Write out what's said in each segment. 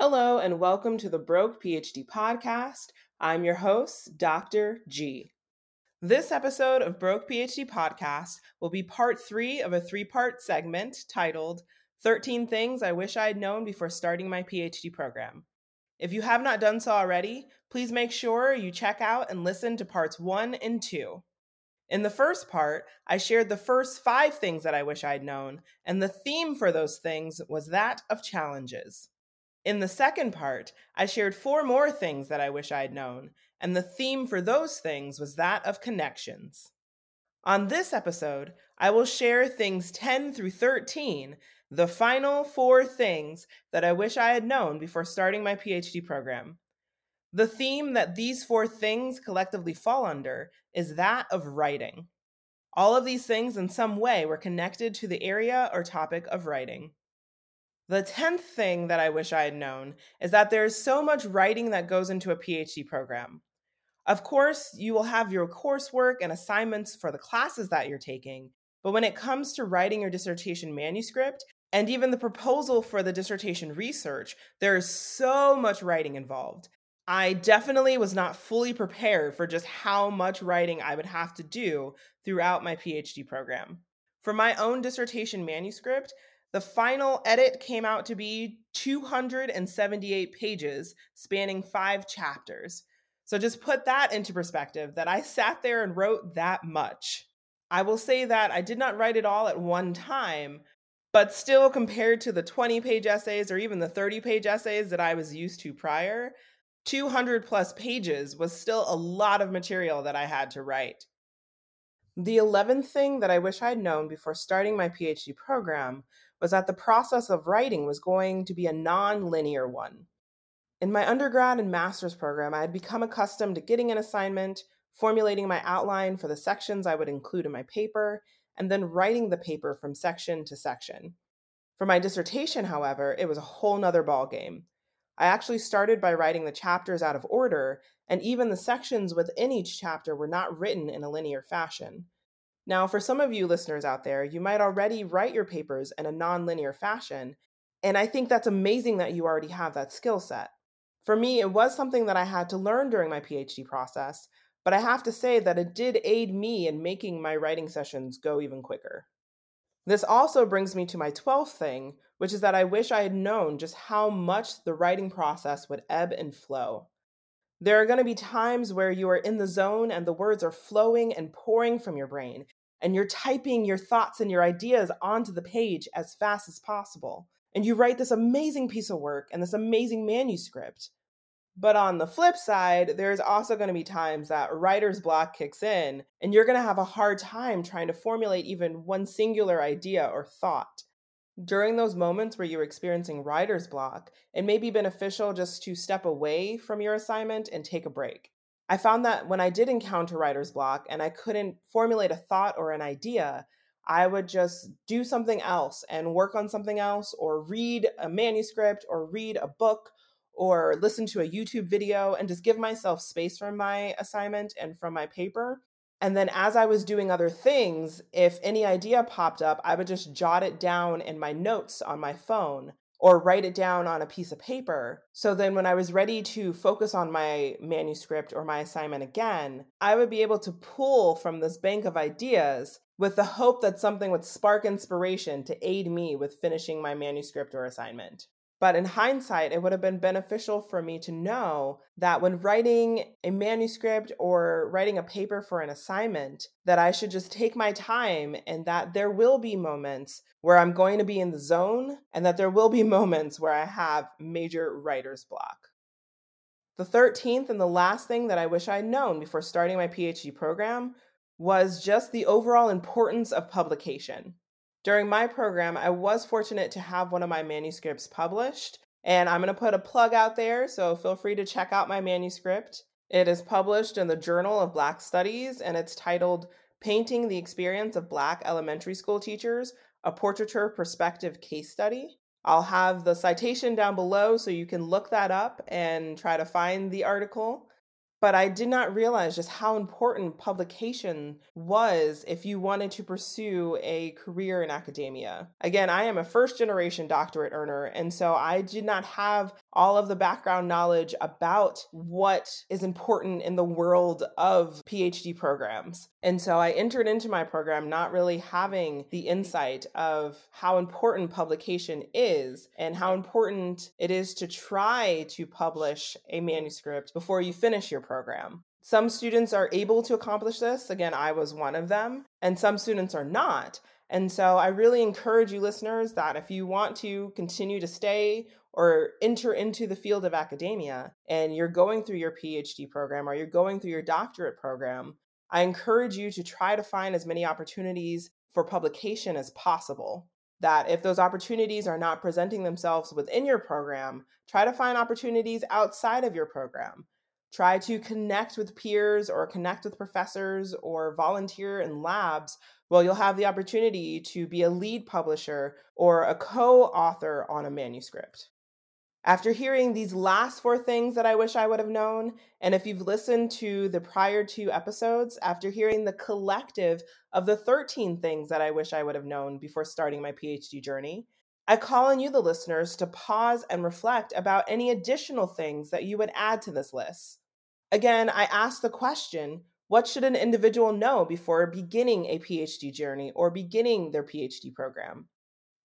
Hello, and welcome to the Broke PhD podcast. I'm your host, Dr. G. This episode of Broke PhD podcast will be part three of a three part segment titled 13 Things I Wish I had Known Before Starting My PhD Program. If you have not done so already, please make sure you check out and listen to parts one and two. In the first part, I shared the first five things that I wish I'd known, and the theme for those things was that of challenges. In the second part, I shared four more things that I wish I'd known, and the theme for those things was that of connections. On this episode, I will share things 10 through 13, the final four things that I wish I had known before starting my PhD program. The theme that these four things collectively fall under is that of writing. All of these things, in some way, were connected to the area or topic of writing. The 10th thing that I wish I had known is that there is so much writing that goes into a PhD program. Of course, you will have your coursework and assignments for the classes that you're taking, but when it comes to writing your dissertation manuscript and even the proposal for the dissertation research, there is so much writing involved. I definitely was not fully prepared for just how much writing I would have to do throughout my PhD program. For my own dissertation manuscript, the final edit came out to be 278 pages, spanning five chapters. So just put that into perspective that I sat there and wrote that much. I will say that I did not write it all at one time, but still, compared to the 20 page essays or even the 30 page essays that I was used to prior, 200 plus pages was still a lot of material that I had to write. The 11th thing that I wish I'd known before starting my PhD program was that the process of writing was going to be a non linear one. In my undergrad and master's program, I had become accustomed to getting an assignment, formulating my outline for the sections I would include in my paper, and then writing the paper from section to section. For my dissertation, however, it was a whole nother ballgame. I actually started by writing the chapters out of order, and even the sections within each chapter were not written in a linear fashion. Now, for some of you listeners out there, you might already write your papers in a non-linear fashion, and I think that's amazing that you already have that skill set. For me, it was something that I had to learn during my PhD process, but I have to say that it did aid me in making my writing sessions go even quicker. This also brings me to my 12th thing, which is that I wish I had known just how much the writing process would ebb and flow. There are going to be times where you are in the zone and the words are flowing and pouring from your brain, and you're typing your thoughts and your ideas onto the page as fast as possible. And you write this amazing piece of work and this amazing manuscript. But on the flip side, there's also going to be times that writer's block kicks in, and you're going to have a hard time trying to formulate even one singular idea or thought. During those moments where you're experiencing writer's block, it may be beneficial just to step away from your assignment and take a break. I found that when I did encounter writer's block and I couldn't formulate a thought or an idea, I would just do something else and work on something else, or read a manuscript, or read a book, or listen to a YouTube video and just give myself space from my assignment and from my paper. And then as I was doing other things, if any idea popped up, I would just jot it down in my notes on my phone or write it down on a piece of paper. So then when I was ready to focus on my manuscript or my assignment again, I would be able to pull from this bank of ideas with the hope that something would spark inspiration to aid me with finishing my manuscript or assignment. But in hindsight, it would have been beneficial for me to know that when writing a manuscript or writing a paper for an assignment, that I should just take my time and that there will be moments where I'm going to be in the zone and that there will be moments where I have major writer's block. The 13th and the last thing that I wish I'd known before starting my PhD program was just the overall importance of publication. During my program, I was fortunate to have one of my manuscripts published, and I'm going to put a plug out there, so feel free to check out my manuscript. It is published in the Journal of Black Studies, and it's titled Painting the Experience of Black Elementary School Teachers, a Portraiture Perspective Case Study. I'll have the citation down below so you can look that up and try to find the article but I did not realize just how important publication was if you wanted to pursue a career in academia. Again, I am a first generation doctorate earner, and so I did not have all of the background knowledge about what is important in the world of PhD programs. And so I entered into my program not really having the insight of how important publication is and how important it is to try to publish a manuscript before you finish your program. Some students are able to accomplish this. Again, I was one of them, and some students are not. And so I really encourage you, listeners, that if you want to continue to stay or enter into the field of academia and you're going through your PhD program or you're going through your doctorate program, I encourage you to try to find as many opportunities for publication as possible. That if those opportunities are not presenting themselves within your program, try to find opportunities outside of your program. Try to connect with peers or connect with professors or volunteer in labs. Well, you'll have the opportunity to be a lead publisher or a co author on a manuscript. After hearing these last four things that I wish I would have known, and if you've listened to the prior two episodes, after hearing the collective of the 13 things that I wish I would have known before starting my PhD journey, I call on you, the listeners, to pause and reflect about any additional things that you would add to this list. Again, I ask the question what should an individual know before beginning a PhD journey or beginning their PhD program?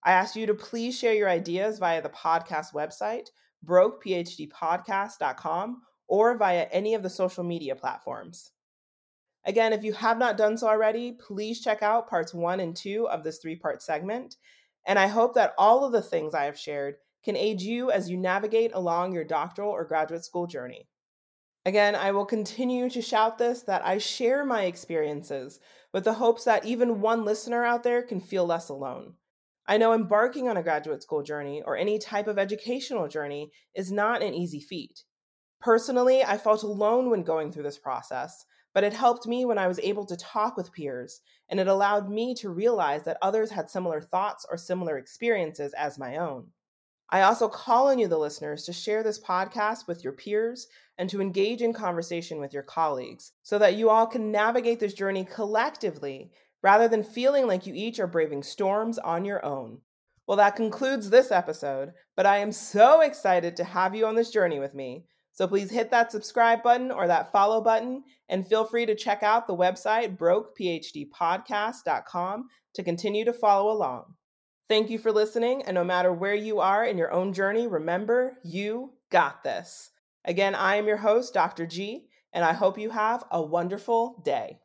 I ask you to please share your ideas via the podcast website, brokephdpodcast.com, or via any of the social media platforms. Again, if you have not done so already, please check out parts one and two of this three part segment. And I hope that all of the things I have shared can aid you as you navigate along your doctoral or graduate school journey. Again, I will continue to shout this that I share my experiences with the hopes that even one listener out there can feel less alone. I know embarking on a graduate school journey or any type of educational journey is not an easy feat. Personally, I felt alone when going through this process, but it helped me when I was able to talk with peers, and it allowed me to realize that others had similar thoughts or similar experiences as my own. I also call on you, the listeners, to share this podcast with your peers and to engage in conversation with your colleagues so that you all can navigate this journey collectively rather than feeling like you each are braving storms on your own. Well, that concludes this episode, but I am so excited to have you on this journey with me. So please hit that subscribe button or that follow button and feel free to check out the website brokephdpodcast.com to continue to follow along. Thank you for listening, and no matter where you are in your own journey, remember you got this. Again, I am your host, Dr. G, and I hope you have a wonderful day.